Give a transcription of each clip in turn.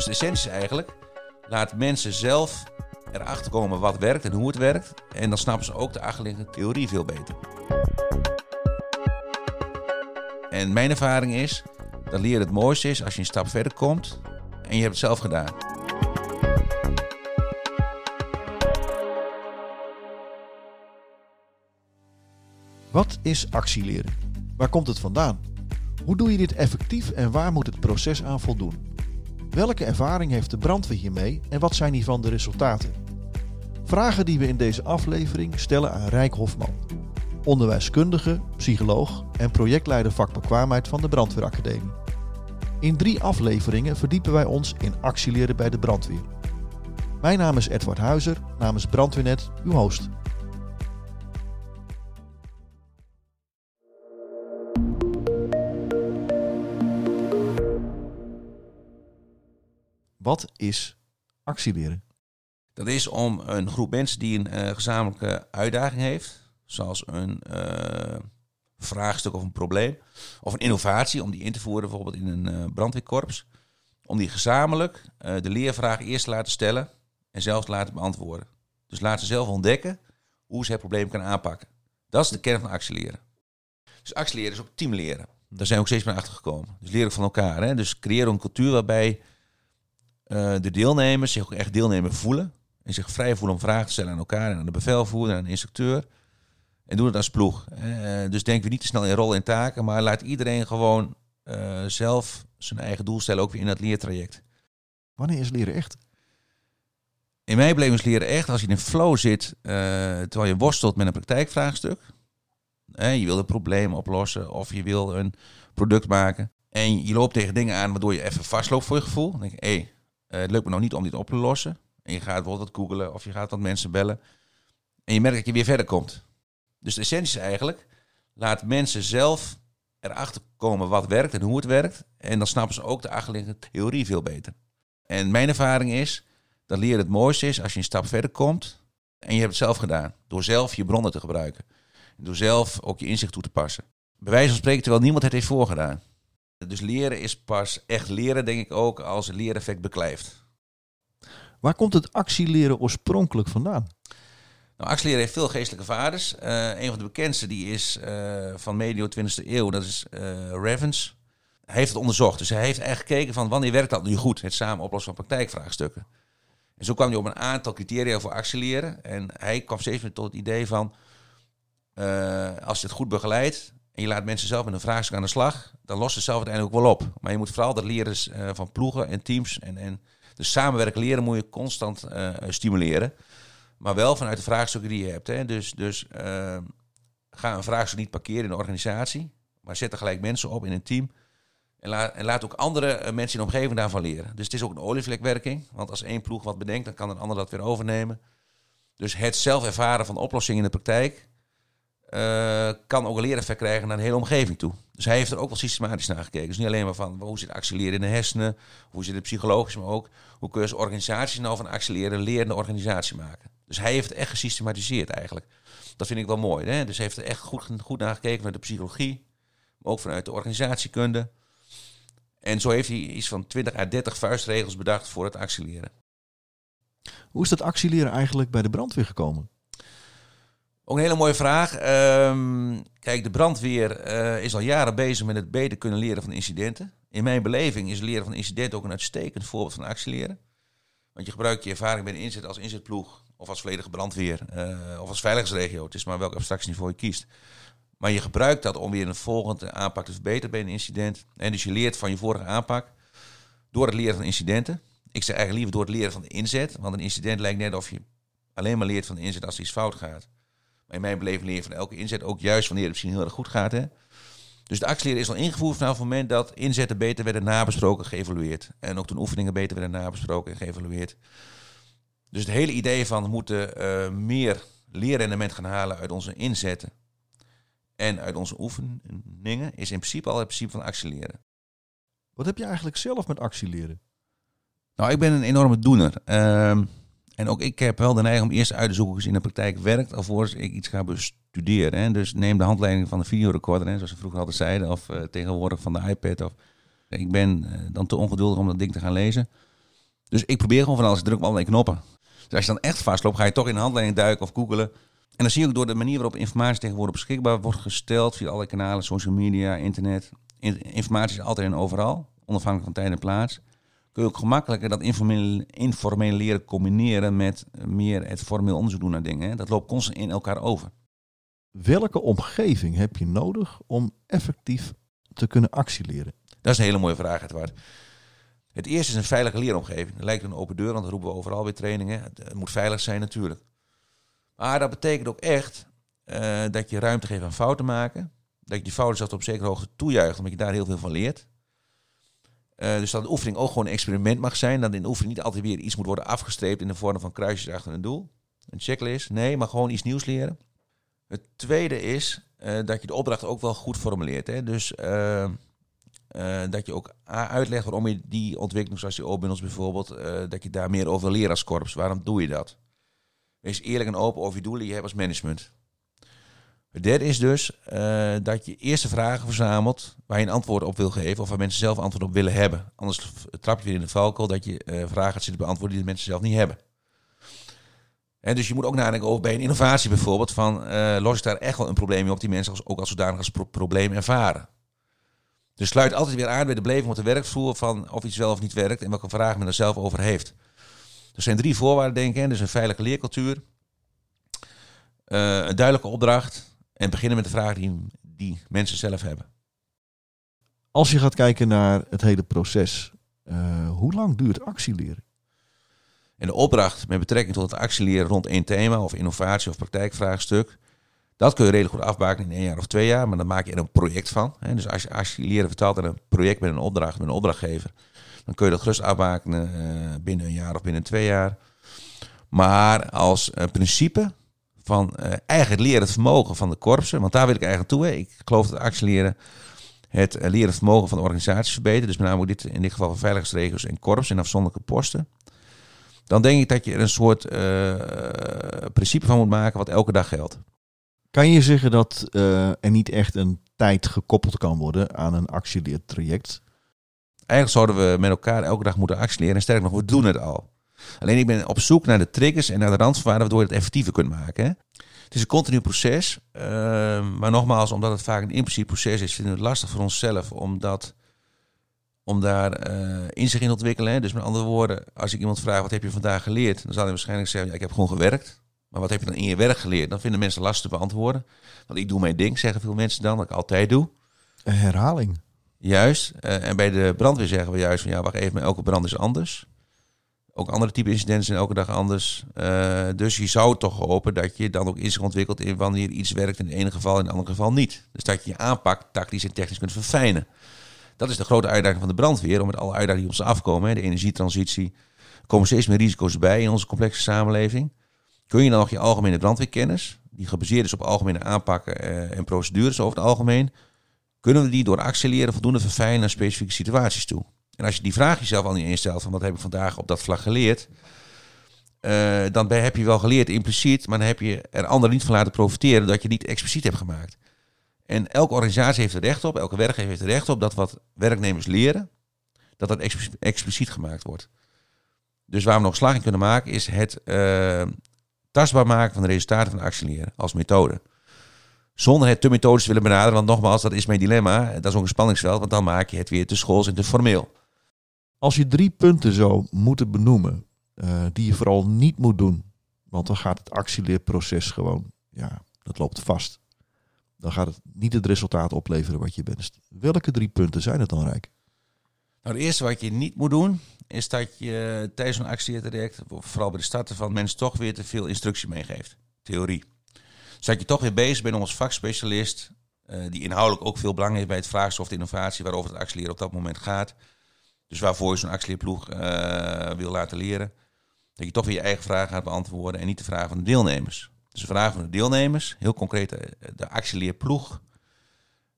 Dus de essentie is eigenlijk, laat mensen zelf erachter komen wat werkt en hoe het werkt. En dan snappen ze ook de achterliggende theorie veel beter. En mijn ervaring is dat leren het mooiste is als je een stap verder komt en je hebt het zelf gedaan. Wat is actieleren? Waar komt het vandaan? Hoe doe je dit effectief en waar moet het proces aan voldoen? Welke ervaring heeft de brandweer hiermee en wat zijn hiervan de resultaten? Vragen die we in deze aflevering stellen aan Rijk Hofman, onderwijskundige, psycholoog en projectleider vakbekwaamheid van de Brandweeracademie. In drie afleveringen verdiepen wij ons in actieleren bij de brandweer. Mijn naam is Edward Huizer, namens Brandweernet, uw host. Wat is actieleren? Dat is om een groep mensen die een uh, gezamenlijke uitdaging heeft, zoals een uh, vraagstuk of een probleem, of een innovatie, om die in te voeren bijvoorbeeld in een uh, brandweerkorps, om die gezamenlijk de leervraag eerst te laten stellen en zelfs te laten beantwoorden. Dus laten ze zelf ontdekken hoe ze het probleem kunnen aanpakken. Dat is de kern van actieleren. Dus actieleren is ook teamleren. Daar zijn we ook steeds meer achter gekomen. Dus leren van elkaar. Hè? Dus creëren een cultuur waarbij de deelnemers zich ook echt deelnemer voelen. En zich vrij voelen om vragen te stellen aan elkaar en aan de bevelvoerder en aan de instructeur. En doen het als ploeg. Uh, dus denken we niet te snel in rollen en taken, maar laat iedereen gewoon uh, zelf zijn eigen doel stellen, ook weer in dat leertraject. Wanneer is leren echt? In mijn beleving is leren echt als je in een flow zit, terwijl je worstelt met een praktijkvraagstuk. je wil een probleem oplossen of je wil een product maken. En je loopt tegen dingen aan waardoor je even vastloopt voor je gevoel. Dan denk je, hé, hey, het lukt me nog niet om dit op te lossen. En je gaat bijvoorbeeld wat googelen of je gaat wat mensen bellen. En je merkt dat je weer verder komt. Dus de essentie is eigenlijk, laat mensen zelf erachter komen wat werkt en hoe het werkt. En dan snappen ze ook de achterliggende theorie veel beter. En mijn ervaring is dat leren het mooiste is als je een stap verder komt en je hebt het zelf gedaan. Door zelf je bronnen te gebruiken. Door zelf ook je inzicht toe te passen. Bij wijze van spreken terwijl niemand het heeft voorgedaan. Dus leren is pas echt leren, denk ik ook, als het leereffect beklijft. Waar komt het actieleren oorspronkelijk vandaan? Nou, actieleren heeft veel geestelijke vaders. Uh, een van de bekendste die is uh, van medio 20e eeuw, dat is uh, Revens. Hij heeft het onderzocht. Dus hij heeft eigenlijk gekeken van wanneer werkt dat nu goed, het samen oplossen van praktijkvraagstukken. En zo kwam hij op een aantal criteria voor actieleren. En hij kwam steeds meer tot het idee van, als je het goed begeleidt en je laat mensen zelf met een vraagstuk aan de slag, dan lost het zelf uiteindelijk ook wel op. Maar je moet vooral dat leren van ploegen en teams en, en dus samenwerken leren moet je constant uh, stimuleren. Maar wel vanuit de vraagstukken die je hebt. Hè. Dus, dus uh, ga een vraagstuk niet parkeren in de organisatie. Maar zet er gelijk mensen op in een team. En, laat, en laat ook andere mensen in de omgeving daarvan leren. Dus het is ook een olievlekwerking. Want als één ploeg wat bedenkt, dan kan een ander dat weer overnemen. Dus het zelf ervaren van oplossingen in de praktijk uh, kan ook een leereffect krijgen naar een hele omgeving toe. Dus hij heeft er ook wel systematisch naar gekeken. Dus niet alleen maar van hoe zit accelereren in de hersenen, hoe zit het psychologisch, maar ook hoe kun je als organisatie nou van accelereren lerende organisatie maken. Dus hij heeft het echt gesystematiseerd eigenlijk. Dat vind ik wel mooi. Hè? Dus hij heeft er echt goed, goed naar gekeken vanuit de psychologie, maar ook vanuit de organisatiekunde. En zo heeft hij iets van 20 à 30 vuistregels bedacht voor het accelereren. Hoe is dat actieleren eigenlijk bij de brandweer gekomen? Ook een hele mooie vraag. Um, kijk, de brandweer uh, is al jaren bezig met het beter kunnen leren van incidenten. In mijn beleving is leren van incidenten ook een uitstekend voorbeeld van actieleren. Want je gebruikt je ervaring bij een inzet als inzetploeg of als volledige brandweer uh, of als veiligheidsregio. Het is maar welk abstractieniveau je kiest. Maar je gebruikt dat om weer een volgende aanpak te verbeteren bij een incident. En dus je leert van je vorige aanpak door het leren van incidenten. Ik zeg eigenlijk liever door het leren van de inzet. Want een incident lijkt net of je alleen maar leert van de inzet als iets fout gaat. Maar in mijn beleving leer je van elke inzet ook juist wanneer het misschien heel erg goed gaat. Hè? Dus de actieleren is al ingevoerd vanaf het moment dat inzetten beter werden nabesproken, geëvalueerd. En ook toen oefeningen beter werden nabesproken en geëvalueerd. Dus het hele idee van we moeten uh, meer leerrendement gaan halen uit onze inzetten en uit onze oefeningen is in principe al het principe van actieleren. Wat heb je eigenlijk zelf met actieleren? Nou, ik ben een enorme doener. Uh, en ook ik heb wel de neiging om eerst uit te zoeken of in de praktijk werkt, alvorens ik iets ga bestuderen. Hè. Dus neem de handleiding van de videorecorder, hè, zoals ze vroeger altijd zeiden, of uh, tegenwoordig van de iPad. Of, ik ben uh, dan te ongeduldig om dat ding te gaan lezen. Dus ik probeer gewoon van alles. Druk op allerlei knoppen. Dus als je dan echt vastloopt, ga je toch in de handleiding duiken of googelen. En dan zie je ook door de manier waarop informatie tegenwoordig beschikbaar wordt gesteld via allerlei kanalen, social media, internet. Informatie is altijd en overal, onafhankelijk van tijd en plaats. Kun je ook gemakkelijker dat informele, informele leren combineren met meer het formeel onderzoek doen naar dingen. Dat loopt constant in elkaar over. Welke omgeving heb je nodig om effectief te kunnen actieleren? Dat is een hele mooie vraag, Edward. Het eerste is een veilige leeromgeving. Dat lijkt een open deur, want dat roepen we overal bij trainingen. Het moet veilig zijn natuurlijk. Maar dat betekent ook echt uh, dat je ruimte geeft aan fouten maken. Dat je die fouten zelfs op zekere hoogte toejuicht, omdat je daar heel veel van leert. Uh, dus dat de oefening ook gewoon een experiment mag zijn. Dat in de oefening niet altijd weer iets moet worden afgestreept in de vorm van kruisjes achter een doel. Een checklist. Nee, maar gewoon iets nieuws leren. Het tweede is uh, dat je de opdracht ook wel goed formuleert. Hè? Dus uh, dat je ook uitlegt waarom je die ontwikkeling, zoals die O-bundles bijvoorbeeld, dat je daar meer over leren als korps. Waarom doe je dat? Wees eerlijk en open over je doelen die je hebt als management. Het derde is dus uh, dat je eerste vragen verzamelt waar je een antwoord op wil geven of waar mensen zelf antwoord op willen hebben. Anders trap je weer in de valkuil dat je vragen gaat zitten beantwoorden die de mensen zelf niet hebben. En dus je moet ook nadenken over bij een innovatie bijvoorbeeld van los ik daar echt wel een probleem op die mensen als, ook als zodanig als pro probleem ervaren. Dus sluit altijd weer aan bij de beleving op de werkvloer van of iets wel of niet werkt en welke vragen men er zelf over heeft. Er zijn drie voorwaarden, denk ik. Dus een veilige leercultuur, een duidelijke opdracht en beginnen met de vragen die, die mensen zelf hebben. Als je gaat kijken naar het hele proces, uh, hoe lang duurt actieleren? En de opdracht met betrekking tot het actieleren rond één thema of innovatie of praktijkvraagstuk dat kun je redelijk goed afbaken in één jaar of twee jaar, maar dan maak je er een project van. Hè. Dus als je, als je leren vertaalt aan een project met een opdracht, met een opdrachtgever, dan kun je dat gerust afbaken uh, binnen een jaar of binnen twee jaar. Maar als uh, principe van uh, eigenlijk leren het vermogen van de korpsen, want daar wil ik eigenlijk toe. Hè. Ik geloof dat actieleren het leren het vermogen van de organisaties verbetert. Dus met name dit, in dit geval van veiligheidsregels en korps en afzonderlijke posten. Dan denk ik dat je er een soort principe van moet maken wat elke dag geldt. Kan je zeggen dat er niet echt een tijd gekoppeld kan worden aan een actieleertraject? Eigenlijk zouden we met elkaar elke dag moeten actieleren. En sterker nog, we doen het al. Alleen ik ben op zoek naar de triggers en naar de randvoorwaarden waardoor je het effectiever kunt maken. Hè? Het is een continu proces. Uh, maar nogmaals, omdat het vaak een impliciet proces is, vinden we het lastig voor onszelf om, dat, om daar uh, inzicht in te ontwikkelen. Hè? Dus met andere woorden, als ik iemand vraag wat heb je vandaag geleerd, dan zal hij waarschijnlijk zeggen, ja, ik heb gewoon gewerkt. Maar wat heb je dan in je werk geleerd? Dan vinden mensen lastig te beantwoorden. Want ik doe mijn ding, zeggen veel mensen dan, dat ik altijd doe. Een herhaling. Juist. Uh, en bij de brandweer zeggen we juist van ja, wacht even, maar elke brand is anders. Ook andere type incidenten zijn elke dag anders. Uh, dus je zou toch hopen dat je dan ook inzicht ontwikkelt in wanneer iets werkt in het ene geval en in het andere geval niet. Dus dat je je aanpak tactisch en technisch kunt verfijnen. Dat is de grote uitdaging van de brandweer, om met alle uitdagingen die op ons afkomen, hè, de energietransitie, komen steeds meer risico's bij in onze complexe samenleving. Kun je dan nog je algemene brandweerkennis, die gebaseerd is op algemene aanpakken uh, en procedures over het algemeen, kunnen we die door accelereren voldoende verfijnen naar specifieke situaties toe? En als je die vraag jezelf al niet instelt van wat heb ik vandaag op dat vlak geleerd, uh, dan heb je wel geleerd impliciet, maar dan heb je er anderen niet van laten profiteren dat je niet expliciet hebt gemaakt. En elke organisatie heeft er recht op, elke werkgever heeft er recht op dat wat werknemers leren, dat dat expliciet gemaakt wordt. Dus waar we nog slag in kunnen maken is het uh, tastbaar maken van de resultaten van actieleren als methode. Zonder het te methodisch willen benaderen, want nogmaals, dat is mijn dilemma. Dat is ook een spanningsveld, want dan maak je het weer te schools en te formeel. Als je drie punten zou moeten benoemen, uh, die je vooral niet moet doen, want dan gaat het actieleerproces gewoon, ja, dat loopt vast. Dan gaat het niet het resultaat opleveren wat je wenst. Welke drie punten zijn het dan, Rijk? Nou, het eerste wat je niet moet doen, is dat je tijdens een actietraject, vooral bij de starten van mensen, toch weer te veel instructie meegeeft. Theorie. Dus dat je toch weer bezig bent om als vakspecialist, uh, die inhoudelijk ook veel belang heeft bij het vraagstuk of de innovatie waarover het actieleren op dat moment gaat. Dus waarvoor je zo'n actieleerploeg uh, wil laten leren. Dat je toch weer je eigen vragen gaat beantwoorden en niet de vragen van de deelnemers. Dus de vragen van de deelnemers, heel concreet de, de actieleerploeg,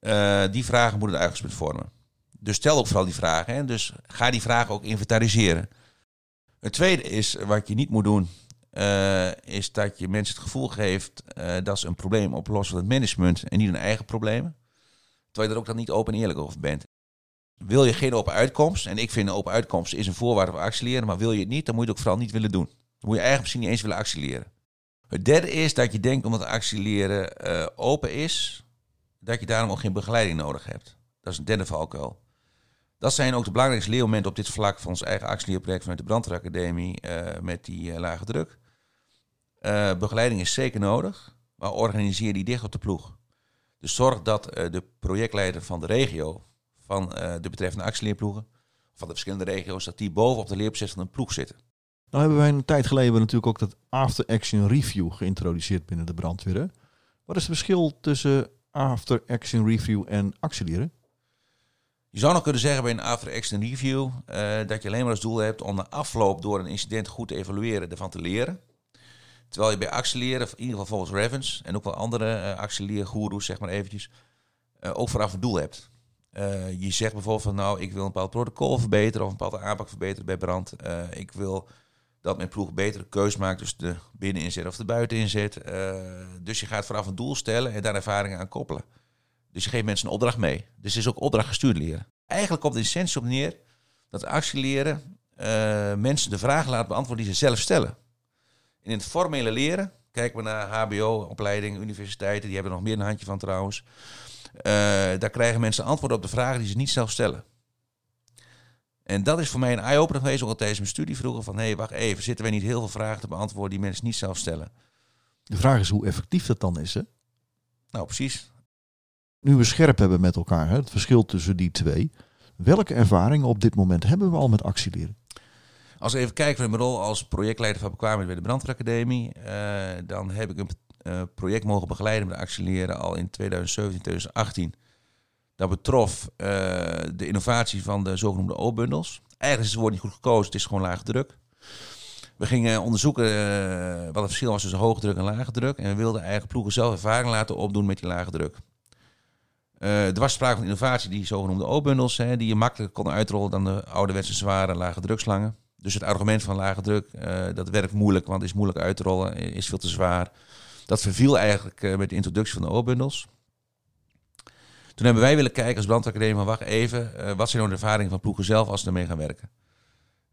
uh, die vragen moeten uitgangspunt vormen. Dus stel ook vooral die vragen. Hè? Dus ga die vragen ook inventariseren. Het tweede is, wat je niet moet doen, is dat je mensen het gevoel geeft dat ze een probleem oplossen van het management en niet hun eigen problemen. Terwijl je er ook dan niet open en eerlijk over bent. Wil je geen open uitkomst, en ik vind een open uitkomst is een voorwaarde voor accelereren, maar wil je het niet, dan moet je het ook vooral niet willen doen. Dan moet je eigenlijk misschien niet eens willen accelereren. Het derde is dat je denkt omdat accelereren uh, open is, dat je daarom ook geen begeleiding nodig hebt. Dat is een derde valkuil. Dat zijn ook de belangrijkste leermomenten op dit vlak van ons eigen actieproject vanuit de Brandweeracademie uh, met die uh, lage druk. begeleiding is zeker nodig, maar organiseer die dicht op de ploeg. Dus zorg dat de projectleider van de regio, van de betreffende actieleerploegen, van de verschillende regio's, dat die boven op de leerproces van een ploeg zitten. Nou hebben wij een tijd geleden natuurlijk ook dat After Action Review geïntroduceerd binnen de brandweer. Wat is het verschil tussen After Action Review en actieleren? Je zou nog kunnen zeggen bij een After Action Review uh, dat je alleen maar als doel hebt om de afloop door een incident goed te evalueren, ervan te leren. Terwijl je bij accelereren, in ieder geval volgens Revens en ook wel andere uh, accelerergoeroes, zeg maar eventjes, uh, ook vooraf een doel hebt. Uh, je zegt bijvoorbeeld van nou, ik wil een bepaald protocol verbeteren of een bepaalde aanpak verbeteren bij brand. ik wil dat mijn ploeg betere keus maakt, dus de binneninzet of de buiteninzet. Uh, dus je gaat vooraf een doel stellen en daar ervaringen aan koppelen. Dus je geeft mensen een opdracht mee. Dus het is ook opdracht gestuurd leren. Eigenlijk komt de essentie op neer dat actieleren uh, mensen de vragen laat beantwoorden die ze zelf stellen. in het formele leren, kijken we naar HBO-opleidingen, universiteiten, die hebben er nog meer een handje van trouwens. Uh, daar krijgen mensen antwoorden op de vragen die ze niet zelf stellen. En dat is voor mij een eye-opener geweest, ook al tijdens mijn studie vroeger, van hé, hey, wacht even, zitten wij niet heel veel vragen te beantwoorden die mensen niet zelf stellen? De vraag is hoe effectief dat dan is, hè? Nou, precies. Nu we scherp hebben met elkaar, hè, het verschil tussen die twee, welke ervaringen op dit moment hebben we al met actieleren? Als we even kijken naar mijn rol als projectleider van bekwaamheid bij de Brandweeracademie, uh, dan heb ik een uh, project mogen begeleiden met actieleren al in 2017, 2018. Dat betrof uh, de innovatie van de zogenoemde O-bundels. Eigenlijk is het woord niet goed gekozen, het is gewoon lage druk. We gingen onderzoeken wat het verschil was tussen hoge druk en lage druk. En we wilden eigen ploegen zelf ervaring laten opdoen met die lage druk. Uh, er was sprake van innovatie, die zogenoemde O-bundels, die je makkelijker konden uitrollen dan de ouderwetse zware lage drukslangen. Dus het argument van lage druk, uh, dat werkt moeilijk, want is moeilijk uit te rollen, is veel te zwaar. Dat verviel eigenlijk uh, met de introductie van de O-bundels. Toen hebben wij willen kijken als brandacademie van wacht even, uh, wat zijn nou de ervaringen van ploegen zelf als ze ermee gaan werken?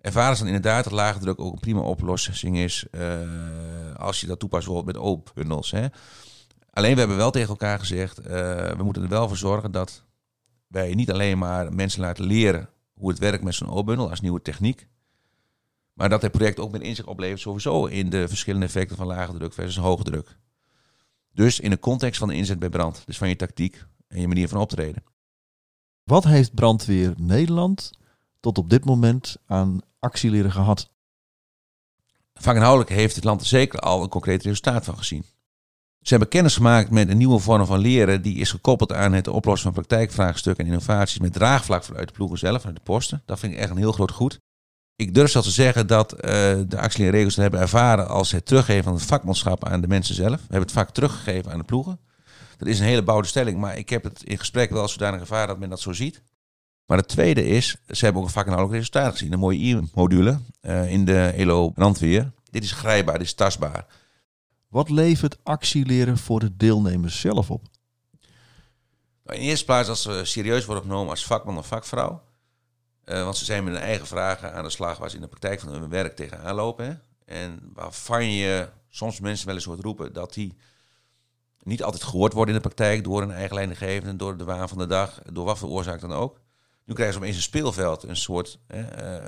Ervaren ze dan inderdaad dat lage druk ook een prima oplossing is als je dat toepast bijvoorbeeld met O-bundels. Alleen we hebben wel tegen elkaar gezegd, we moeten er wel voor zorgen dat wij niet alleen maar mensen laten leren hoe het werkt met zo'n O-bundel als nieuwe techniek. Maar dat het project ook met inzicht oplevert sowieso in de verschillende effecten van lage druk versus hoge druk. Dus in de context van de inzet bij brand, dus van je tactiek, en je manier van optreden. Wat heeft brandweer Nederland tot op dit moment aan actieleren gehad? Vakinhoudelijk heeft het land er zeker al een concreet resultaat van gezien. Ze hebben kennis gemaakt met een nieuwe vorm van leren die is gekoppeld aan het oplossen van praktijkvraagstukken en innovaties met draagvlak vanuit de ploegen zelf, vanuit de posten. Dat vind ik echt een heel groot goed. Ik durf zelfs te zeggen dat uh, de actieleerregels hebben ervaren als het teruggeven van het vakmanschap aan de mensen zelf. We hebben het vak teruggegeven aan de ploegen. Dat is een hele bouwde stelling, maar ik heb het in gesprek wel zodanig ervaren dat men dat zo ziet. Maar het tweede is, ze hebben ook een vakinhoudelijk resultaat gezien. Een mooie e-module uh, in de ELO brandweer. Dit is grijpbaar, dit is tastbaar. Wat levert actieleren voor de deelnemers zelf op? Nou, in eerste plaats als ze serieus worden genomen als vakman of vakvrouw. Uh, want ze zijn met hun eigen vragen aan de slag waar ze in de praktijk van hun werk tegenaan lopen. Hè? En waarvan je soms mensen wel eens hoort roepen dat die niet altijd gehoord worden in de praktijk door een eigen leidinggevende, door de waan van de dag, door wat voor oorzaak dan ook. Nu krijgen ze opeens een speelveld, een soort eh,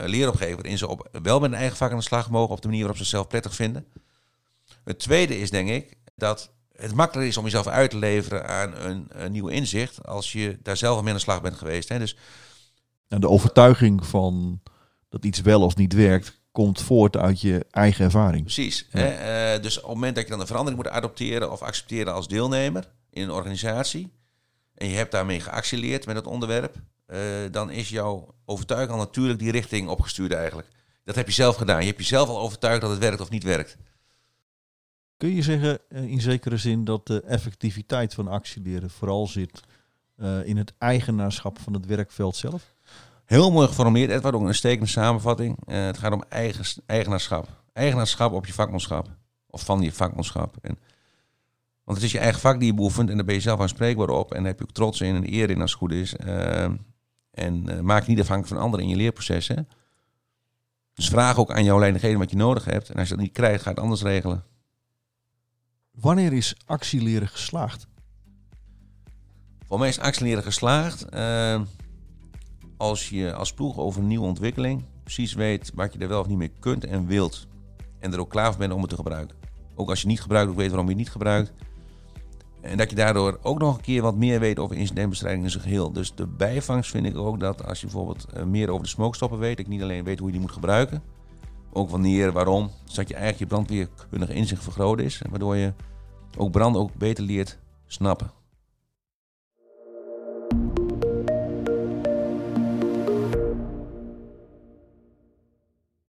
leeromgeving waarin ze op, wel met een eigen vak aan de slag mogen op de manier waarop ze zelf prettig vinden. Het tweede is denk ik dat het makkelijker is om jezelf uit te leveren aan een, een nieuw inzicht als je daar zelf mee aan de slag bent geweest. Hè. Dus, de overtuiging van dat iets wel of niet werkt, komt voort uit je eigen ervaring. Precies. Hè? Uh, dus op het moment dat je dan een verandering moet adopteren of accepteren als deelnemer in een organisatie, en je hebt daarmee geaccelereerd met het onderwerp, uh, dan is jouw overtuiging al natuurlijk die richting opgestuurd eigenlijk. Dat heb je zelf gedaan. Je hebt jezelf al overtuigd dat het werkt of niet werkt. Kun je zeggen eh, in zekere zin dat de effectiviteit van actieleren vooral zit uh, in het eigenaarschap van het werkveld zelf? Heel mooi geformuleerd, Edward, ook een stekende samenvatting. Uh, het gaat om eigen, eigenaarschap. Eigenaarschap op je vakmanschap. Of van je vakmanschap. En, want het is je eigen vak die je beoefent en daar ben je zelf aanspreekbaar op. En daar heb je ook trots in en eer in als het goed is. Uh, En eh, maak je niet afhankelijk van anderen in je leerproces. Hè? Dus vraag ook aan jouw leidinggevende wat je nodig hebt. En als je dat niet krijgt, ga het anders regelen. Wanneer is actieleren geslaagd? Voor mij is actieleren geslaagd eh, als je als ploeg over een nieuwe ontwikkeling precies weet wat je er wel of niet mee kunt en wilt. En er ook klaar voor bent om het te gebruiken. Ook als je niet gebruikt, ook weet waarom je het niet gebruikt. En dat je daardoor ook nog een keer wat meer weet over incidentbestrijding in zijn geheel. Dus de bijvangst vind ik ook dat als je bijvoorbeeld eh, meer over de smokestoppen weet, je niet alleen weet hoe je die moet gebruiken, ook wanneer, waarom, zodat je eigenlijk je brandweerkundige inzicht vergroot is. Waardoor je ook brand ook beter leert snappen.